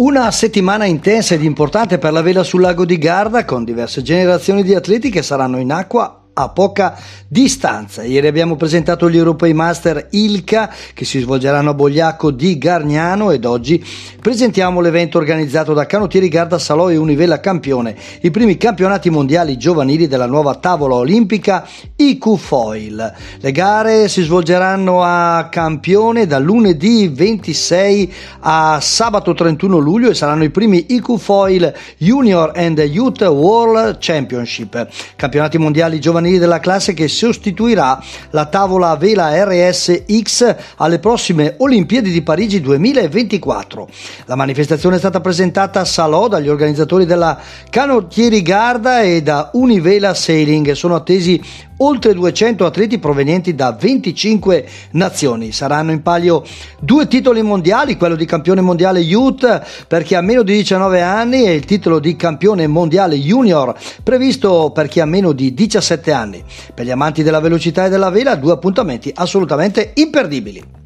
Una settimana intensa ed importante per la vela sul lago di Garda con diverse generazioni di atleti che saranno in acqua a poca distanza. Ieri abbiamo presentato gli Europei Master Ilca che si svolgeranno a Bogliacco di Gargnano ed oggi presentiamo l'evento organizzato da Canottieri Garda Salò e Univella Campione, i primi campionati mondiali giovanili della nuova tavola olimpica IQ Foil. Le gare si svolgeranno a Campione da lunedì 26 a sabato 31 luglio e saranno i primi IQ Foil Junior and Youth World Championship, campionati mondiali giovanili giovanili della classe che sostituirà la tavola vela RSX alle prossime Olimpiadi di Parigi 2024. La manifestazione è stata presentata a Salò dagli organizzatori della Canottieri Garda e da Univela Sailing. Sono attesi oltre 200 atleti provenienti da 25 nazioni. Saranno in palio due titoli mondiali, quello di campione mondiale youth per chi ha meno di 19 anni e il titolo di campione mondiale junior previsto per chi ha meno di 17 anni. Per gli amanti della velocità e della vela, due appuntamenti assolutamente imperdibili.